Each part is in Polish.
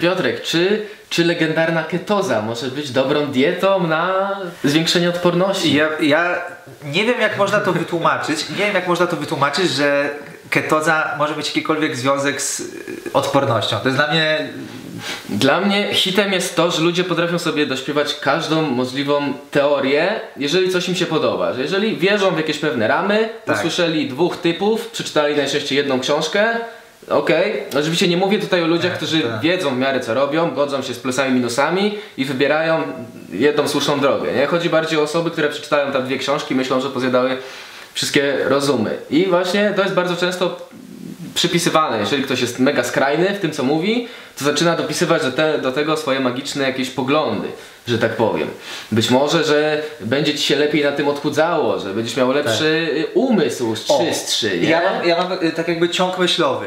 Piotrek, czy, czy legendarna ketoza może być dobrą dietą na zwiększenie odporności? Ja, ja nie wiem jak można to wytłumaczyć, nie wiem jak można to wytłumaczyć, że ketoza może mieć jakikolwiek związek z y, odpornością. To jest dla mnie Dla mnie hitem jest to, że ludzie potrafią sobie dośpiewać każdą możliwą teorię, jeżeli coś im się podoba. Że jeżeli wierzą w jakieś pewne ramy, Tak. usłyszeli dwóch typów, przeczytali najczęściej jedną książkę, okej. Oczywiście nie mówię tutaj o ludziach, Tak, którzy tak. wiedzą w miarę co robią, godzą się z plusami, minusami i wybierają jedną słuszną drogę. Nie? Chodzi bardziej o osoby, które przeczytają tam dwie książki, myślą, że pozjadały wszystkie rozumy. I właśnie to jest bardzo często przypisywane. Jeżeli ktoś jest mega skrajny w tym, co mówi, to zaczyna dopisywać do, te, do tego swoje magiczne jakieś poglądy, że tak powiem. Być może, że będzie ci się lepiej na tym odchudzało, że będziesz miał lepszy y, umysł, O, czystszy, nie? Ja mam, ja mam y, tak jakby ciąg myślowy.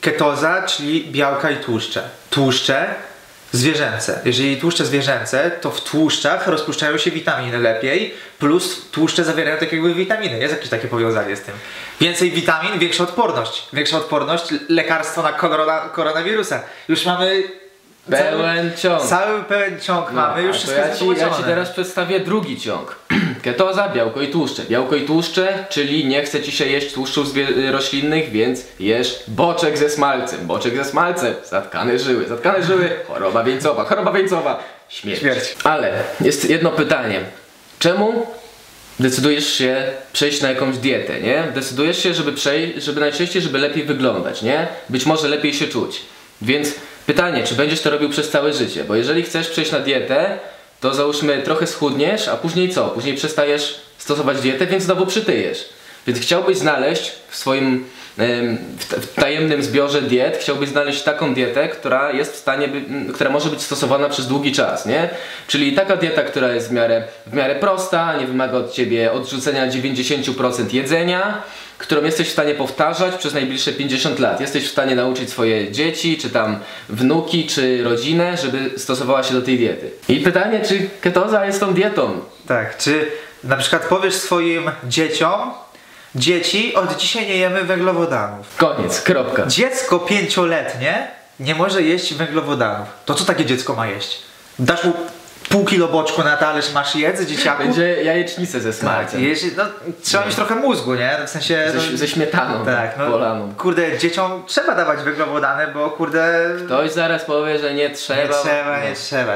Ketoza, czyli białka i tłuszcze. Tłuszcze zwierzęce. Jeżeli tłuszcze zwierzęce, to w tłuszczach rozpuszczają się witaminy lepiej, plus tłuszcze zawierają tak jakby witaminy. Jest jakieś takie powiązanie z tym. Więcej witamin, większa odporność. Większa odporność, lekarstwo na korona, koronawirusa. Już mamy Pełen ciąg. Cały, pełen ciąg No, mamy, już wszystko ja ci, ja ci teraz przedstawię drugi ciąg. Ketoza, białko i tłuszcze. Białko i tłuszcze, czyli nie chce ci się jeść tłuszczów roślinnych, więc jesz boczek ze smalcem. Boczek ze smalcem, zatkane żyły. Zatkane żyły, choroba wieńcowa, choroba wieńcowa, śmierć. Śmierć. Ale jest jedno pytanie. Czemu decydujesz się przejść na jakąś dietę, nie? Decydujesz się, żeby przejść, żeby najczęściej, żeby lepiej wyglądać, nie? Być może lepiej się czuć. Więc pytanie, czy będziesz to robił przez całe życie? Bo jeżeli chcesz przejść na dietę, to załóżmy trochę schudniesz, a później co? Później przestajesz stosować dietę, więc znowu przytyjesz. Więc chciałbyś znaleźć w swoim w tajemnym zbiorze diet, chciałbyś znaleźć taką dietę, która jest w stanie, która może być stosowana przez długi czas, nie? Czyli taka dieta, która jest w miarę, w miarę prosta, nie wymaga od ciebie odrzucenia 90% jedzenia, którą jesteś w stanie powtarzać przez najbliższe 50 lat. Jesteś w stanie nauczyć swoje dzieci, czy tam wnuki, czy rodzinę, żeby stosowała się do tej diety. I pytanie, czy ketoza jest tą dietą? Tak, czy na przykład powiesz swoim dzieciom, dzieci, od dzisiaj nie jemy węglowodanów. Koniec, kropka. Dziecko pięcioletnie nie może jeść węglowodanów. To co takie dziecko ma jeść? Dasz mu pół kilo boczku na talerz, masz jedz, dzieciaku? Będzie jajecznicę ze Tak, smalcem. jeśli, no, trzeba mieć trochę mózgu, nie? W sensie... Ze, no, ze śmietaną tak, no, polaną. kurde, dzieciom trzeba dawać węglowodany, bo kurde... Ktoś zaraz powie, że nie trzeba. nie trzeba, nie No. trzeba.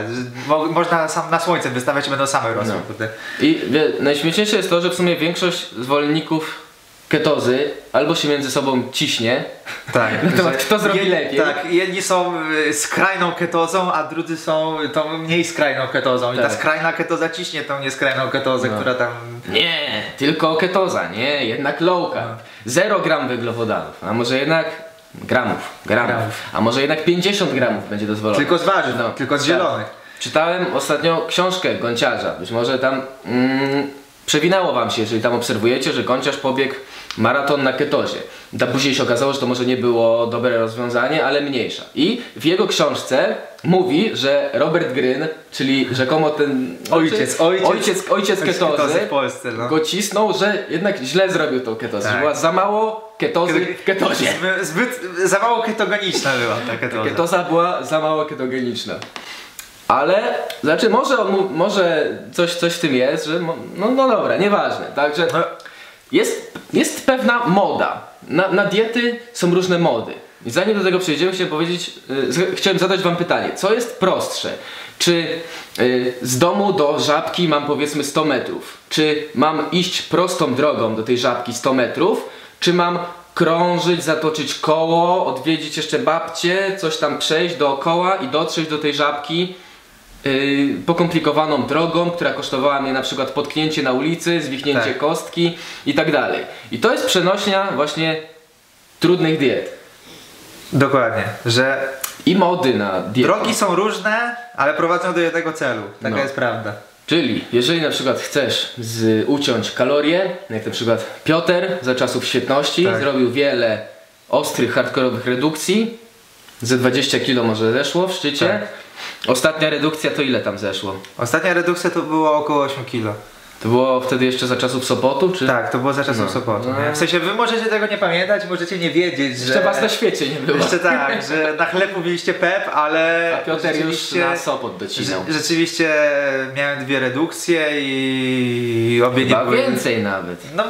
Mo, można sam na słońce wystawiać będą same rosły, No. kurde. I wie, najśmieszniejsze jest to, że w sumie większość zwolenników ketozy albo się między sobą ciśnie, Tak. Na temat że kto zrobi jedni- lepiej. Tak, jedni są y, skrajną ketozą, a drudzy są tą mniej skrajną ketozą. I ta Tak. skrajna ketoza ciśnie tą nieskrajną ketozę, No. która tam... nie, tylko ketoza, nie, jednak low carb. Zero gram węglowodanów, a może jednak gramów, gramów, Gramów. a może jednak 50 gramów będzie dozwolone. Tylko z warzyw, No, tylko z tak. zielonych. Czytałem ostatnio książkę Gonciarza. Być może tam mm, przewinęło wam się, jeżeli tam obserwujecie, że Gonciarz pobiegł maraton na ketozie. Tam później się okazało, że to może nie było dobre rozwiązanie, ale mniejsza. I w jego książce mówi, że Robert Gryn, czyli rzekomo ten Ojciec, ojciec- ojciec, ojciec ketozy, ketozy w Polsce, no. go cisnął, że jednak źle zrobił tą ketozę, Tak. że była za mało ketozy w ketozie. Zbyt, zbyt za mało ketogeniczna była ta ketoza. Ketoza była za mało ketogeniczna. Ale, znaczy może, on, może coś, coś w tym jest, że no, no dobra, nieważne. Także No, jest, jest pewna moda. Na, na diety są różne mody. I zanim do tego przejdziemy, chciałem powiedzieć, y, z- chciałem zadać wam pytanie, co jest prostsze? Czy y, z domu do żabki mam powiedzmy 100 metrów? Czy mam iść prostą drogą do tej żabki 100 metrów? Czy mam krążyć, zatoczyć koło, odwiedzić jeszcze babcię, coś tam przejść dookoła i dotrzeć do tej żabki yy, pokomplikowaną drogą, która kosztowała mnie na przykład potknięcie na ulicy, zwichnięcie Tak. kostki i tak dalej. I to jest przenośnia właśnie trudnych diet. dokładnie, że I mody na dietę. drogi są różne, ale prowadzą do jednego celu. Taka No. jest prawda. Czyli jeżeli na przykład chcesz z, uciąć kalorie, jak na przykład Piotr za czasów świetności Tak. zrobił wiele ostrych, hardkorowych redukcji, ze 20 kg może zeszło w szczycie. Tak. Ostatnia redukcja to ile tam zeszło? Ostatnia redukcja to było około 8 kilo. To było wtedy jeszcze za czasów Sopotu, czy? Tak, to było za czasów No. Sopotu. No. Nie? W sensie wy możecie tego nie pamiętać, możecie nie wiedzieć, że... Jeszcze was na świecie nie było. Jeszcze tak, że na chleb mówiliście Pep, ale... A Piotr już na Sopot docinał. Rze- Rzeczywiście miałem dwie redukcje i obie nie Chyba były... więcej nawet. No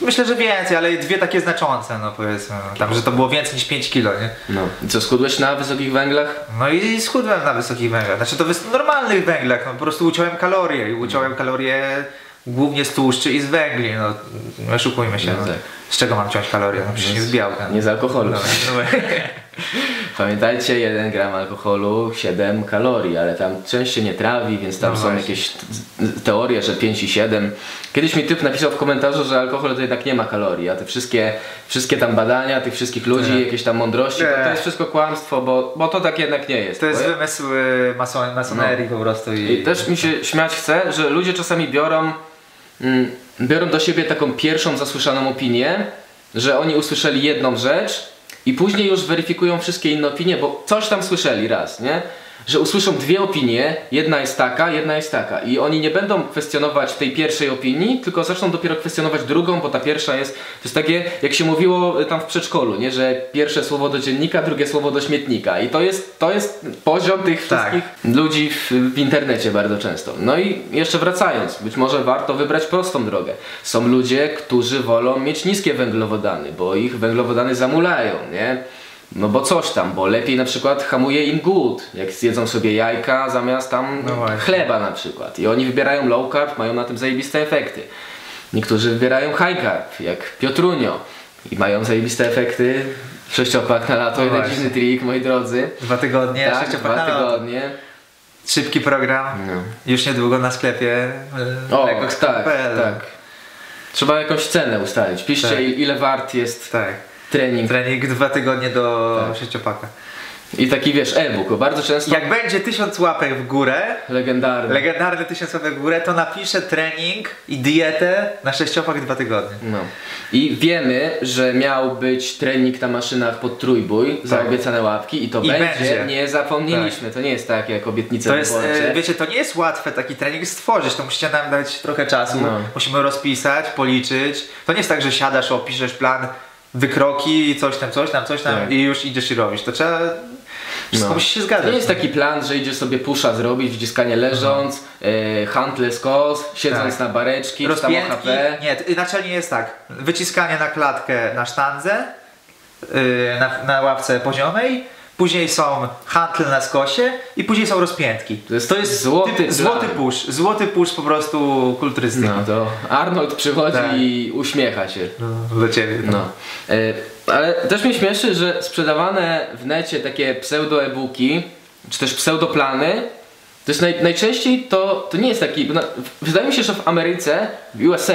myślę, że więcej, ale dwie takie znaczące, no powiedzmy. no. Tam, że to było więcej niż 5 kilo, nie? No. I co, schudłeś na wysokich węglach? No i schudłem na wysokich węglach. Znaczy to w normalnych węglach, no po prostu uciąłem kalorie i uciąłem kalorie głównie z tłuszczy i z węgli, no nie oszukujmy się. No No tak. Z czego mam ciąć kalorie? No przecież nie z białka. Nie z alkoholu. No, no, Pamiętajcie, 1 gram alkoholu, 7 kalorii, ale tam część się nie trawi, więc tam No są właśnie. jakieś teorie, że 5 i 7. Kiedyś mi typ napisał w komentarzu, że alkohol to jednak nie ma kalorii, a te wszystkie, wszystkie tam badania tych wszystkich ludzi, Nie. jakieś tam mądrości, to, to jest wszystko kłamstwo, bo, bo to tak jednak nie jest. To jest wymysł y, mason, masonerii po prostu i... I też mi się śmiać chce, że ludzie czasami biorą, biorą do siebie taką pierwszą zasłyszaną opinię, że oni usłyszeli jedną rzecz i później już weryfikują wszystkie inne opinie, bo coś tam słyszeli raz, nie? Że usłyszą dwie opinie, jedna jest taka, jedna jest taka i oni nie będą kwestionować tej pierwszej opinii, tylko zaczną dopiero kwestionować drugą, bo ta pierwsza jest, to jest takie, jak się mówiło tam w przedszkolu, nie? Że pierwsze słowo do dziennika, drugie słowo do śmietnika i to jest, to jest poziom tych Tak. wszystkich ludzi w, w internecie bardzo często. No i jeszcze wracając, być może warto wybrać prostą drogę. Są ludzie, którzy wolą mieć niskie węglowodany, bo ich węglowodany zamulają, nie? No bo coś tam, bo lepiej na przykład hamuje im głód, jak zjedzą sobie jajka zamiast tam No chleba na przykład. I oni wybierają low carb, mają na tym zajebiste efekty. Niektórzy wybierają high carb, jak Piotrunio. I mają zajebiste efekty. Sześciopak na lato, No jeden dziwny trik, moi drodzy. Dwa tygodnie, tak, sześciopak dwa tygodnie. Szybki program. No. Już niedługo na sklepie. y, O, tak, tak. Trzeba jakąś cenę ustalić. Piszcie Tak. il- ile wart jest Tak. Trening. Trening dwa tygodnie do Tak. sześciopaka. I taki wiesz, e-book, bo bardzo często Jak będzie tysiąc łapek w górę, legendarny. legendarny tysiąc łapek w górę, to napiszę trening i dietę na sześciopak dwa tygodnie. No. I wiemy, że miał być trening na maszynach pod trójbój za Tak. obiecane łapki i to I będzie. będzie. Nie zapomnieliśmy. To nie jest tak jak obietnice To jest, e, wiecie, to nie jest łatwe taki trening stworzyć, to musicie nam dać trochę czasu, No. musimy rozpisać, policzyć. To nie jest tak, że siadasz, opiszesz plan, wykroki, coś tam, coś tam, coś tam Tak. i już idziesz i robisz. To trzeba, wszystko No. musi się To zgadzać. nie jest taki plan, że idziesz sobie pusza zrobić, wciskanie leżąc, hantle skos, siedząc Tak. na bareczki, czy tam Rozpiętki, OHP. nie, naczelnie jest tak, wyciskanie na klatkę na sztandze, yy, na, na ławce poziomej, później są hantle na skosie i później są rozpiętki. To jest złoty typ, złoty push, złoty push po prostu kulturystyki. No to Arnold przychodzi Tak. i uśmiecha się. No, do ciebie. No. E, ale też mnie śmieszy, że sprzedawane w necie takie pseudo e-booki, czy też pseudoplany, to jest naj, najczęściej to, to nie jest taki. Na, wydaje mi się, że w Ameryce, w USA,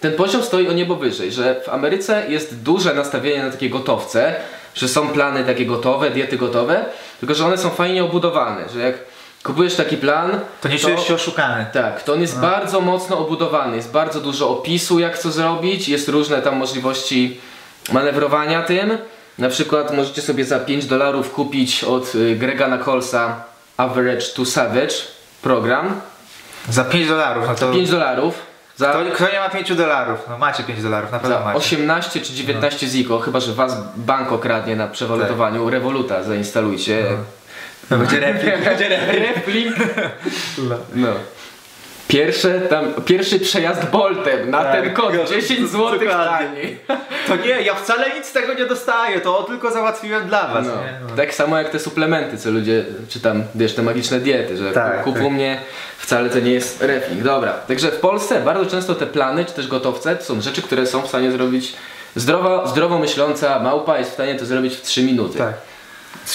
ten poziom stoi o niebo wyżej, że w Ameryce jest duże nastawienie na takie gotowce, że są plany takie gotowe, diety gotowe, tylko że one są fajnie obudowane, że jak kupujesz taki plan, To nie czujesz się oszukany. tak, to on jest bardzo mocno obudowany, jest bardzo dużo opisu jak co zrobić, jest różne tam możliwości manewrowania tym. Na przykład możecie sobie za 5 dolarów kupić od y, Grega Nacolsa Average to Savage program. Za 5 dolarów, no to... 5 dolarów za, To, kto nie ma 5 dolarów? No macie 5 dolarów, na pewno za macie. 18 czy 19 ziko, chyba że was bank okradnie na przewalutowaniu, Revoluta zainstalujcie. No, będzie replik. będzie replik. Replik. No. Pierwsze, tam, pierwszy przejazd Boltem na Tak, ten kod go- 10 zł taniej. To nie, ja wcale nic z tego nie dostaję, to tylko załatwiłem dla was. No. No. Tak samo jak te suplementy, co ludzie, czy tam, wiesz, te magiczne diety, że Tak, kup u tak. mnie wcale to nie jest reflik. Dobra, także w Polsce bardzo często te plany, czy też gotowce, to są rzeczy, które są w stanie zrobić zdrowo, zdrowo myśląca małpa jest w stanie to zrobić w 3 minuty. Tak.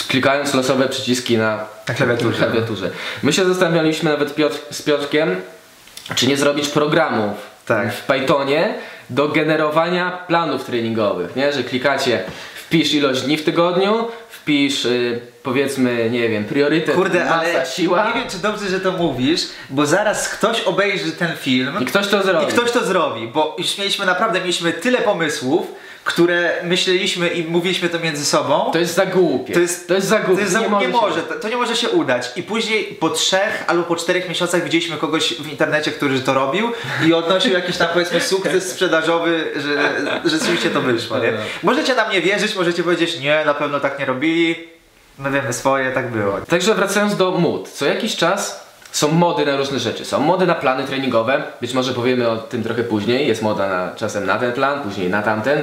Klikając losowe przyciski na, Na klawiaturze. klawiaturze. My się zastanawialiśmy nawet Piotr, z Piotrkiem, czy nie zrobić programów Tak. w Pythonie do generowania planów treningowych, nie? Że klikacie wpisz ilość dni w tygodniu, wpisz y, powiedzmy, nie wiem, priorytet, Kurde, masa, ale siła nie wiem czy dobrze, że to mówisz, bo zaraz ktoś obejrzy ten film i ktoś to zrobi. i ktoś to zrobi, bo już mieliśmy naprawdę, mieliśmy tyle pomysłów, które myśleliśmy i mówiliśmy to między sobą. To jest za głupie. To jest, to jest za głupie. To jest za, nie, może się- to, to nie może się udać. I później po trzech albo po czterech miesiącach widzieliśmy kogoś w internecie, który to robił i odnosił jakiś tam powiedzmy sukces sprzedażowy, że, że rzeczywiście to wyszło. Nie? Możecie nam nie wierzyć, możecie powiedzieć, nie, na pewno tak nie robili. My wiemy swoje, tak było. Także wracając do mód. Co jakiś czas są mody na różne rzeczy. Są mody na plany treningowe. Być może powiemy o tym trochę później. Jest moda na, czasem na ten plan, później na tamten.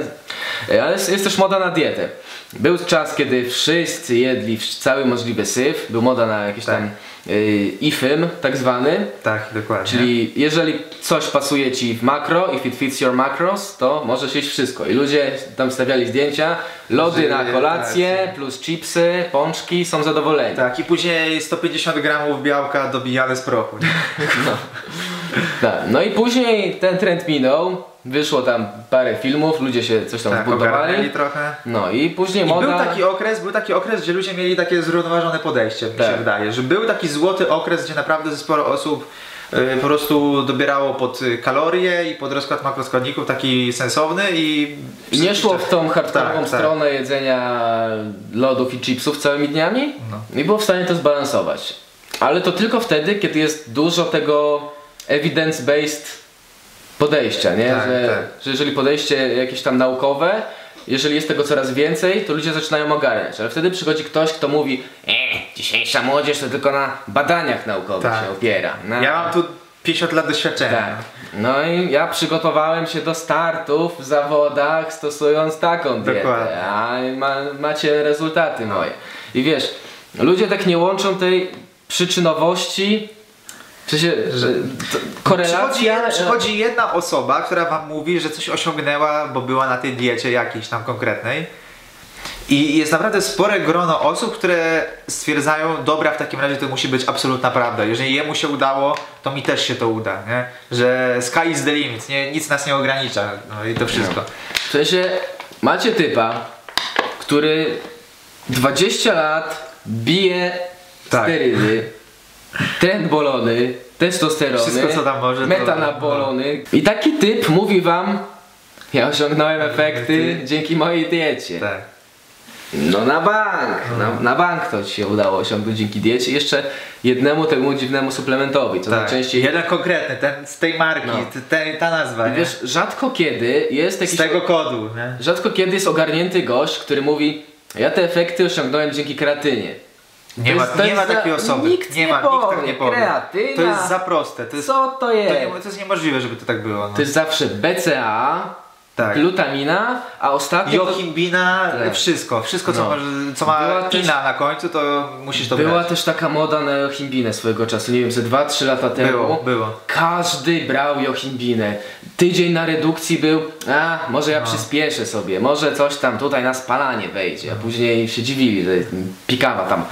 E, Ale jest, jest też moda na dietę. Był czas, kiedy wszyscy jedli cały możliwy syf. Był moda na jakiś Tak. tam y, IFIM tak zwany. Tak, dokładnie. Czyli jeżeli coś pasuje ci w makro, if it fits your macros, to możesz jeść wszystko. I ludzie tam stawiali zdjęcia, lody Że- na kolację, tak. plus chipsy, pączki, są zadowoleni. Tak, i później 150 gramów białka dobijane z prochu. Nie? Tak. No i później ten trend minął, wyszło tam parę filmów, ludzie się coś tam Tak, zbudowali. trochę. No i później I moda... był taki okres, był taki okres, gdzie ludzie mieli takie zrównoważone podejście, mi Tak. się wydaje, że był taki złoty okres, gdzie naprawdę sporo osób y, po prostu dobierało pod kalorie i pod rozkład makroskładników taki sensowny i I nie szło w tą hardkorową Tak, tak. stronę jedzenia lodów i chipsów całymi dniami No. i było w stanie to zbalansować. Ale to tylko wtedy, kiedy jest dużo tego evidence-based podejścia, nie? Tak, że, tak. że jeżeli podejście jakieś tam naukowe, jeżeli jest tego coraz więcej, to ludzie zaczynają ogarniać. Ale wtedy przychodzi ktoś, kto mówi e, dzisiejsza młodzież to tylko na badaniach naukowych Tak. się opiera. Ja mam tu 50 lat doświadczenia. Tak. No i ja przygotowałem się do startów w zawodach stosując taką dietę, Dokładnie. a ma, macie rezultaty moje. I wiesz, ludzie tak nie łączą tej przyczynowości, w sensie, że korelacja... Przychodzi, przychodzi jedna osoba, która wam mówi, że coś osiągnęła, bo była na tej diecie jakiejś tam konkretnej. I jest naprawdę spore grono osób, które stwierdzają, dobra, w takim razie to musi być absolutna prawda. Jeżeli jemu się udało, to mi też się to uda, nie? Że sky is the limit, nie? nic nas nie ogranicza. No i to wszystko. W sensie, macie typa, który 20 lat bije Tak. sterydy, trendbolony, testosterony, Wszystko, co tam może, to- metanabolony. I taki typ mówi wam, ja osiągnąłem efekty Efekty. dzięki mojej diecie. Tak. No na bank, na, na bank to ci się udało osiągnąć dzięki diecie. Jeszcze jednemu temu dziwnemu suplementowi, co tak. najczęściej... Jeden konkretny, ten z tej marki, No. te, ta nazwa, nie? Wiesz, rzadko kiedy jest z jakiś... tego kodu, nie? Rzadko kiedy jest ogarnięty gość, który mówi ja te efekty osiągnąłem dzięki kreatynie. Nie To ma, to nie ma takiej osoby. nikt nie nie ma, nikt tak powie. nie powie. Kreatyna. To jest za proste. To jest, Co to to, jest? nie, to jest niemożliwe, żeby to tak było. No. To jest zawsze BCA, Tak. glutamina, a ostatnio to Jochimbina, Tak. wszystko. Wszystko, co, No. może, co ma Była też- na końcu, to musisz to była brać. też taka moda na jochimbinę swojego czasu, nie wiem, ze 2-3 lata temu. Było, było. Każdy brał jochimbinę. Tydzień na redukcji był, a może No. ja przyspieszę sobie, może coś tam tutaj na spalanie wejdzie, a później się dziwili, że pikawa tam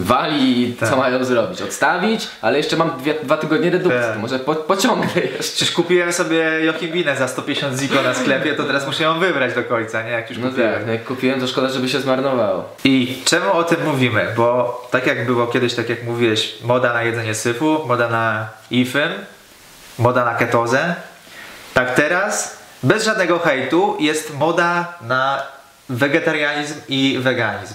wali i co Tak. mają zrobić? Odstawić? Ale jeszcze mam dwie, dwa tygodnie redukcji, Tak. może po, pociągnę jeszcze. Przecież kupiłem sobie Jochimbinę za 150 ziko na sklepie, to teraz muszę ją wybrać do końca, nie? Jak już No kupiłem. tak, no jak kupiłem to szkoda, żeby się zmarnowało. I czemu o tym mówimy? Bo tak jak było kiedyś, tak jak mówiłeś, moda na jedzenie syfu, moda na IFIM, moda na ketozę, tak teraz, bez żadnego hejtu, jest moda na wegetarianizm i weganizm.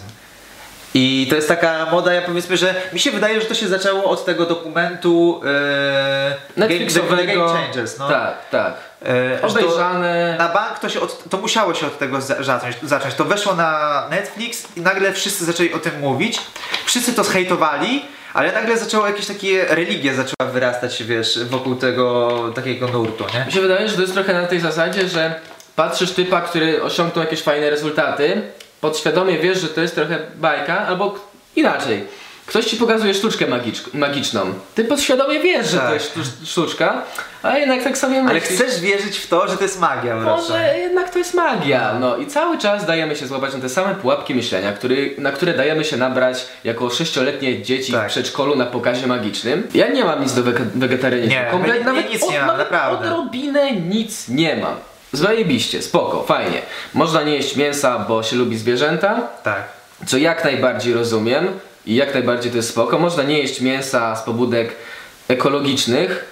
I to jest taka moda, ja powiedzmy, że mi się wydaje, że to się zaczęło od tego dokumentu Netflixowego. Game, The Game Changers. No. Tak, tak. To- Obejrzane. na bank to, się od, to musiało się od tego za- zacząć, zacząć. To weszło na Netflix i nagle wszyscy zaczęli o tym mówić. Wszyscy to zhejtowali, ale nagle zaczęło jakieś takie religie zaczęła wyrastać, wiesz, wokół tego takiego nurtu, nie? Mi się wydaje, że to jest trochę na tej zasadzie, że patrzysz typa, który osiągnął jakieś fajne rezultaty, podświadomie wiesz, że to jest trochę bajka, albo inaczej. Ktoś ci pokazuje sztuczkę magicz- magiczną. Ty podświadomie wiesz, że Tak. to jest sztu- sztuczka, a jednak tak sobie Ale myślisz. chcesz wierzyć w to, że to jest magia. Może jednak to jest magia. No i cały czas dajemy się złapać na te same pułapki myślenia, który, na które dajemy się nabrać jako sześcioletnie dzieci Tak. w przedszkolu na pokazie magicznym. Ja nie mam nic do wege- wegetarianizmu. Nie, Kompletnie, nawet nic nie mam, nawet naprawdę. Odrobinę nic nie mam. Zajebiście, spoko, fajnie. Można nie jeść mięsa, bo się lubi zwierzęta, Tak. co jak najbardziej rozumiem i jak najbardziej to jest spoko. Można nie jeść mięsa z pobudek ekologicznych,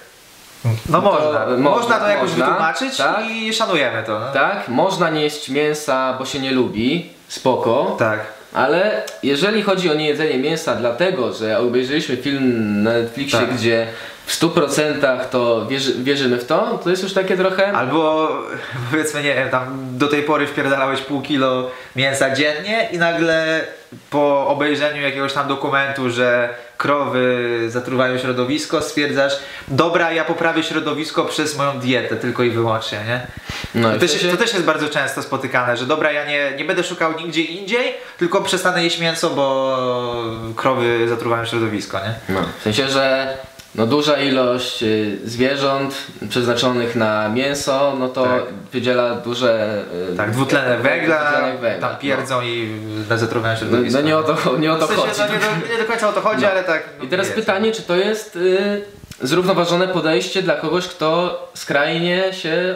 No To można. można, Można to jakoś można, wytłumaczyć tak. i szanujemy to. No? Tak, można nie jeść mięsa, bo się nie lubi, spoko. Tak. Ale jeżeli chodzi o niejedzenie mięsa, dlatego że obejrzeliśmy film na Netflixie, Tak. gdzie w 100% to wierzy, wierzymy w to, to jest już takie trochę. Albo powiedzmy, nie wiem, tam do tej pory wpierdalałeś pół kilo mięsa dziennie i nagle po obejrzeniu jakiegoś tam dokumentu, że krowy zatruwają środowisko, stwierdzasz, dobra, ja poprawię środowisko przez moją dietę tylko i wyłącznie, nie? No, To też, to też jest bardzo często spotykane, że dobra, ja nie, nie będę szukał nigdzie indziej, tylko przestanę jeść mięso, bo krowy zatruwają środowisko, nie? No, w sensie, że no, duża ilość y, zwierząt przeznaczonych na mięso, no to Tak. wydziela duże. y, Tak, dwutlenek węgla, węgla, tam pierdzą i zatruwają No, środowisko. no nie o to, nie o to W sensie, chodzi. no, nie, do, nie do końca o to chodzi, No. ale tak. no, I teraz jest. pytanie, czy to jest y, zrównoważone podejście dla kogoś, kto skrajnie się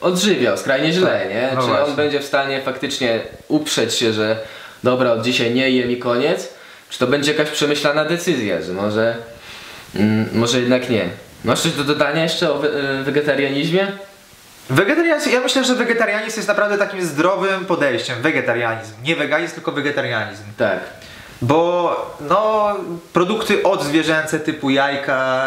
odżywia, skrajnie źle, Tak, nie? no czy właśnie. on będzie w stanie faktycznie uprzeć się, że dobra, od dzisiaj nie jem i koniec? Czy to będzie jakaś przemyślana decyzja, że może, mm, może jednak nie? Masz coś do dodania jeszcze o we, y, wegetarianizmie? Wegetarianizm, ja myślę, że wegetarianizm jest naprawdę takim zdrowym podejściem. Wegetarianizm. Nie weganizm, tylko wegetarianizm. Tak. Bo no, produkty odzwierzęce typu jajka,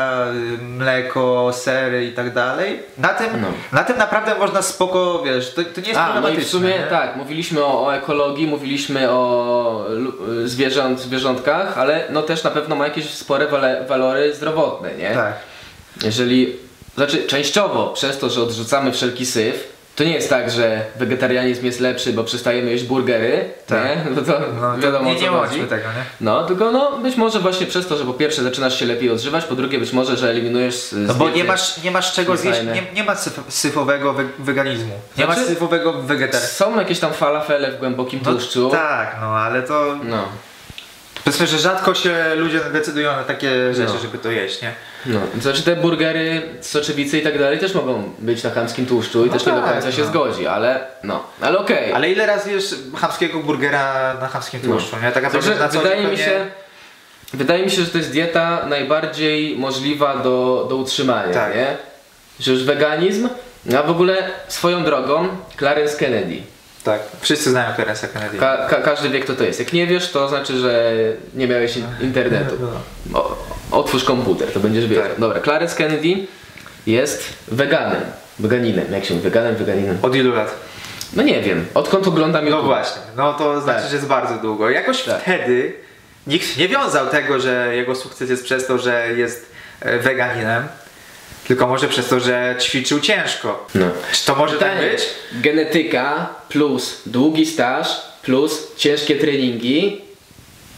mleko, sery i tak dalej, na tym, No. na tym naprawdę można spoko, wiesz, to, to nie jest A, no problematyczne. w sumie nie? tak, mówiliśmy o, o ekologii, mówiliśmy o zwierząt, zwierzątkach, ale no też na pewno ma jakieś spore wale, walory zdrowotne, nie? Tak. Jeżeli, znaczy częściowo przez to, że odrzucamy wszelki syf, to nie jest tak, że wegetarianizm jest lepszy, bo przestajemy jeść burgery, Tak. nie? No to No, wiadomo nie, o co nie łączmy tego, nie? No, tylko no być może właśnie przez to, że po pierwsze zaczynasz się lepiej odżywać, po drugie być może, że eliminujesz z, No bo nie masz, nie masz czego zjeść, nie, nie ma syf, syfowego we, weganizmu. Nie Znaczy- ma syfowego wegetaryzmu. Są jakieś tam falafele w głębokim tłuszczu. tak, no ale to No. Powiedzmy, że rzadko się ludzie decydują na takie rzeczy, No. żeby to jeść, nie? No, znaczy te burgery, soczewice i tak dalej też mogą być na chamskim tłuszczu i No też nie do tak, końca się no. zgodzi, ale no, ale okej. Ale ile razy jesz chamskiego burgera na chamskim tłuszczu, nie? Tak naprawdę Także na co wydaje mi się, wydaje mi się, że to jest dieta najbardziej możliwa do, do utrzymania, Tak. nie? Że już weganizm, a w ogóle swoją drogą Clarence Kennedy. Tak, wszyscy znają Clarence'a Kennedy. Ka ka każdy wie kto to jest. Jak nie wiesz, to znaczy, że nie miałeś in- internetu. No. O, otwórz komputer, to będziesz wiedział. Tak. Dobra, Clarence Kennedy jest weganem. Weganinem, jak się mówi? Weganem, weganinem. Od ilu lat? No nie wiem, odkąd oglądam No YouTube. właśnie, no to znaczy, Tak. że jest bardzo długo. Jakoś Tak. wtedy nikt nie wiązał tego, że jego sukces jest przez to, że jest e, weganinem, tylko może przez to, że ćwiczył ciężko. No. Czy to może tak Pytanie, być? Genetyka plus długi staż plus ciężkie treningi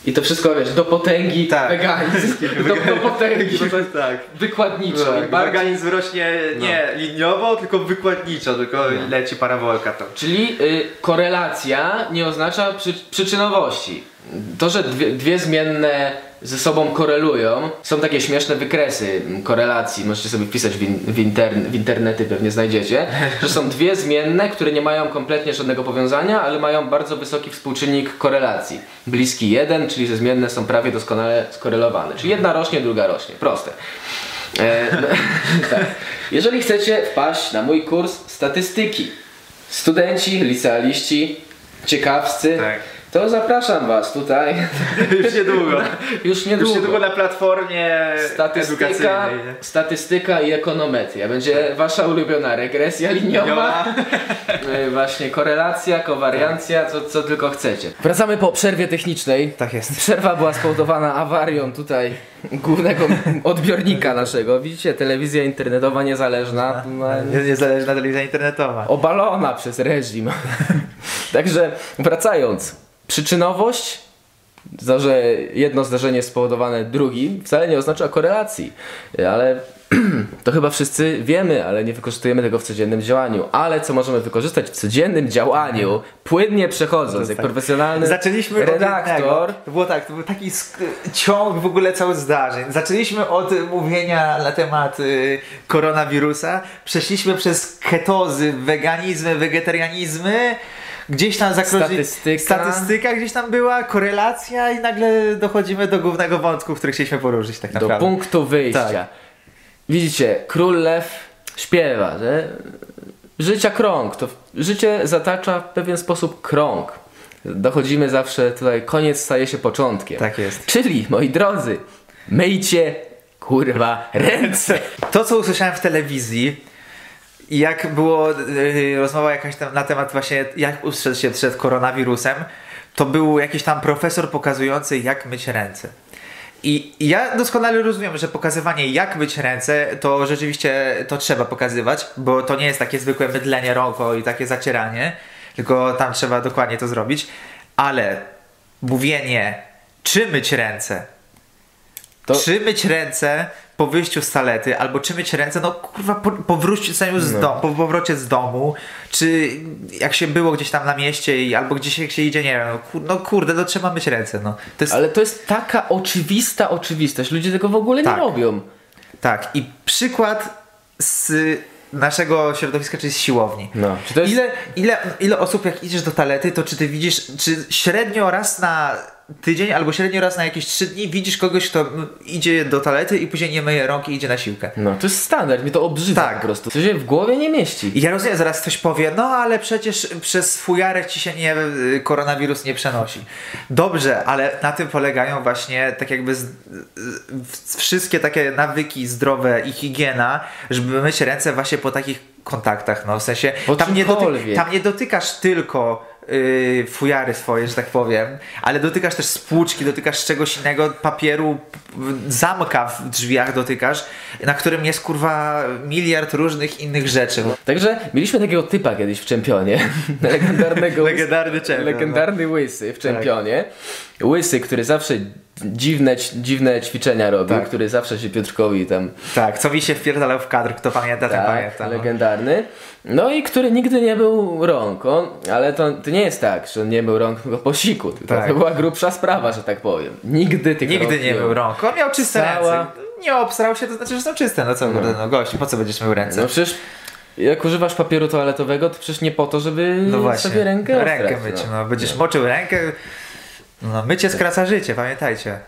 i to wszystko wiesz, do potęgi Tak. weganizm. Do, do potęgi, to jest tak. wykładniczo. Tak, bardzo- Organizm rośnie nie liniowo, tylko wykładniczo, tylko leci parabolka tam. Czyli y, korelacja nie oznacza przy, przyczynowości. To, że dwie, dwie zmienne ze sobą korelują, są takie śmieszne wykresy korelacji, możecie sobie wpisać w, in, w, w internety, pewnie znajdziecie, że są dwie zmienne, które nie mają kompletnie żadnego powiązania, ale mają bardzo wysoki współczynnik korelacji. Bliski jeden, czyli że zmienne są prawie doskonale skorelowane. Czyli jedna rośnie, druga rośnie. Proste. E, no, tak. Jeżeli chcecie wpaść na mój kurs statystyki, studenci, licealiści, ciekawscy, Tak. To zapraszam Was tutaj Już niedługo. już Już niedługo. niedługo na platformie Statystyka, statystyka i ekonometria. Będzie Wasza ulubiona regresja liniowa. E, Właśnie korelacja, kowariancja, co, co tylko chcecie. Wracamy po przerwie technicznej. Tak jest. Przerwa była spowodowana awarią tutaj głównego odbiornika naszego. Widzicie, telewizja internetowa niezależna. no, Nie- Niezależna telewizja internetowa. obalona przez reżim. Także wracając, przyczynowość, to, że jedno zdarzenie spowodowane drugim, wcale nie oznacza korelacji, ale to chyba wszyscy wiemy, ale nie wykorzystujemy tego w codziennym działaniu. Ale co możemy wykorzystać w codziennym działaniu, płynnie przechodząc, jak tak. profesjonalny Zaczęliśmy redaktor. od. To było tak, to był taki ciąg w ogóle całych zdarzeń. Zaczęliśmy od mówienia na temat y, koronawirusa, przeszliśmy przez ketozy, weganizmy, wegetarianizmy, gdzieś tam zakroczy... Statystyka. statystyka gdzieś tam była, korelacja i nagle dochodzimy do głównego wątku, który chcieliśmy poruszyć tak Do naprawdę. punktu wyjścia. Tak. widzicie, król lew śpiewa, że życia krąg, to życie zatacza w pewien sposób krąg. Dochodzimy zawsze tutaj, koniec staje się początkiem. Tak jest. Czyli, moi drodzy, myjcie kurwa ręce. To, co usłyszałem w telewizji, i jak było yy, rozmowa jakaś tam na temat właśnie, jak ustrzec się przed koronawirusem, to był jakiś tam profesor pokazujący, jak myć ręce. I ja doskonale rozumiem, że pokazywanie jak myć ręce, to rzeczywiście to trzeba pokazywać, bo to nie jest takie zwykłe mydlenie rąk o, i takie zacieranie, tylko tam trzeba dokładnie to zrobić. Ale mówienie, czy myć ręce, To- czy myć ręce po wyjściu z talety, albo czy myć ręce, no kurwa, po, po wróceniu z No. domu, po powrocie z domu, czy jak się było gdzieś tam na mieście, i, albo gdzieś jak się idzie, nie wiem, no, kur, no kurde, no trzeba myć ręce, no. To jest, Ale to jest taka oczywista oczywistość. Ludzie tego w ogóle Tak. nie robią. tak, i przykład z naszego środowiska, czyli z siłowni. No. Czy jest... Ile, ile, ile osób jak idziesz do talety, to czy ty widzisz, czy średnio raz na tydzień, albo średnio raz na jakieś trzy dni widzisz kogoś, kto idzie do talety i później nie myje rąk i idzie na siłkę. No, to jest standard, mnie to obrzydza Tak. po prostu. To się w głowie nie mieści. I ja rozumiem, zaraz ktoś powie, no ale przecież przez fujarę ci się nie, y, koronawirus nie przenosi. Dobrze, ale na tym polegają właśnie tak jakby z, z, wszystkie takie nawyki zdrowe i higiena, żeby myć ręce właśnie po takich kontaktach, no w sensie tam nie, doty, tam nie dotykasz tylko y, fujary swoje, że tak powiem, ale dotykasz też spłuczki, dotykasz czegoś innego, papieru, zamka w drzwiach dotykasz, na którym jest kurwa miliard różnych innych rzeczy. Także mieliśmy takiego typa kiedyś w czempionie. Legendarnego Legendarny czempion, Legendarny łysy w czempionie. Łysy, który zawsze dziwne, dziwne ćwiczenia robił, Tak. który zawsze się Piotrkowi tam Tak, co mi się wpierdalał w kadr, kto pamięta, ten tak, pamięta. no. legendarny. No i który nigdy nie był rąk. On, ale to, to nie jest tak, że on nie był rąk tylko po siku, tylko Tak. to była grubsza sprawa, że tak powiem. Nigdy tych Nigdy nie był rąk. On miał czyste Cała- ręce. Nie obsrał się, to znaczy, że są czyste. No co, kurde, no gość, po co będziesz miał ręce? No przecież jak używasz papieru toaletowego, to przecież nie po to, żeby No sobie rękę rękę ostrać, myć, no. no. Będziesz moczył rękę. No, mycie skraca życie, pamiętajcie.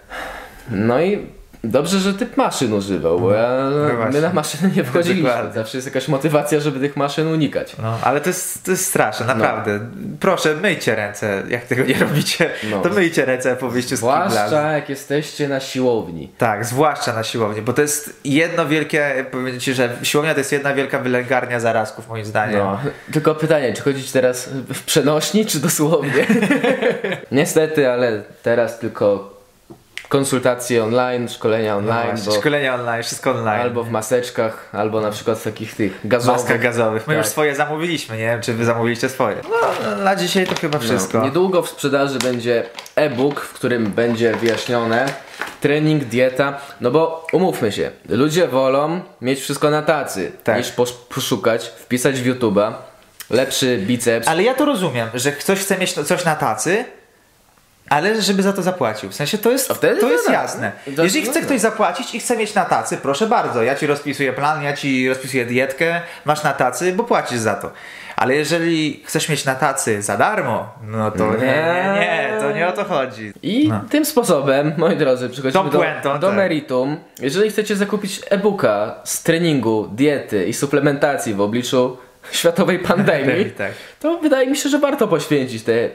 No i dobrze, że typ maszyn używał, bo ja, No my na maszyny nie wchodziliśmy. Dokładnie. Zawsze jest jakaś motywacja, żeby tych maszyn unikać. No, ale to jest, to jest straszne, naprawdę. Proszę, myjcie ręce, jak tego nie robicie, No. to myjcie ręce po wyjściu z. Zwłaszcza jak jesteście na siłowni. Tak, zwłaszcza na siłowni, bo to jest jedno wielkie, powiem ci, że siłownia to jest jedna wielka wylęgarnia zarazków, moim zdaniem. No, tylko pytanie, czy chodzić teraz w przenośni, czy dosłownie? Niestety, ale teraz tylko konsultacje online, szkolenia No online, właśnie, bo Szkolenia online, wszystko online. albo w maseczkach, albo na przykład w takich tych gazowych. maskach gazowych. My Tak. już swoje zamówiliśmy, nie wiem czy wy zamówiliście swoje. No, na dzisiaj to chyba wszystko. No, niedługo w sprzedaży będzie e-book, w którym będzie wyjaśnione trening, dieta, no bo umówmy się, ludzie wolą mieć wszystko na tacy, Tak. niż posz- poszukać, wpisać w YouTube'a lepszy biceps. Ale ja to rozumiem, że ktoś chce mieć no- coś na tacy, ale żeby za to zapłacił. W sensie to jest, to jest jasne. Jeżeli chce ktoś zapłacić i chce mieć na tacy, proszę bardzo, ja ci rozpisuję plan, ja ci rozpisuję dietkę, masz na tacy, bo płacisz za to. Ale jeżeli chcesz mieć na tacy za darmo, no to nie, nie, nie, to nie o to chodzi. I No. tym sposobem, moi drodzy, przechodzimy do, puentą, do tak. meritum. Jeżeli chcecie zakupić e-booka z treningu, diety i suplementacji w obliczu światowej pandemii, Tak. to wydaje mi się, że warto poświęcić te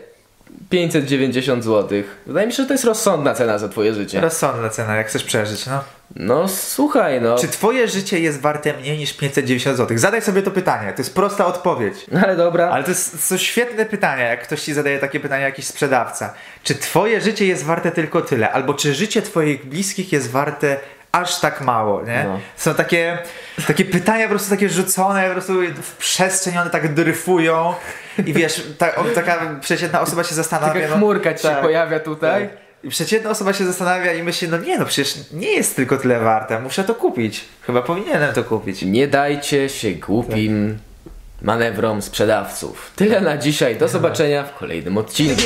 590 zł. Wydaje mi się, że to jest rozsądna cena za twoje życie. Rozsądna cena, jak chcesz przeżyć, no. No słuchaj, no. Czy twoje życie jest warte mniej niż 590 zł? Zadaj sobie to pytanie, to jest prosta odpowiedź. Ale dobra. Ale to jest, są świetne pytania, jak ktoś ci zadaje takie pytanie, jakiś sprzedawca. Czy twoje życie jest warte tylko tyle? Albo czy życie twoich bliskich jest warte aż tak mało, nie? No. Są takie, takie pytania po prostu takie rzucone po prostu w przestrzeń, one tak dryfują i wiesz, ta, o, taka przeciętna osoba się zastanawia. Taka no, chmurka ci się tak, pojawia tutaj. tak. I przeciętna osoba się zastanawia i myśli, no nie no, przecież nie jest tylko tyle warte, muszę to kupić. Chyba powinienem to kupić. Nie dajcie się głupim manewrom sprzedawców. Tyle na dzisiaj. Do zobaczenia w kolejnym odcinku.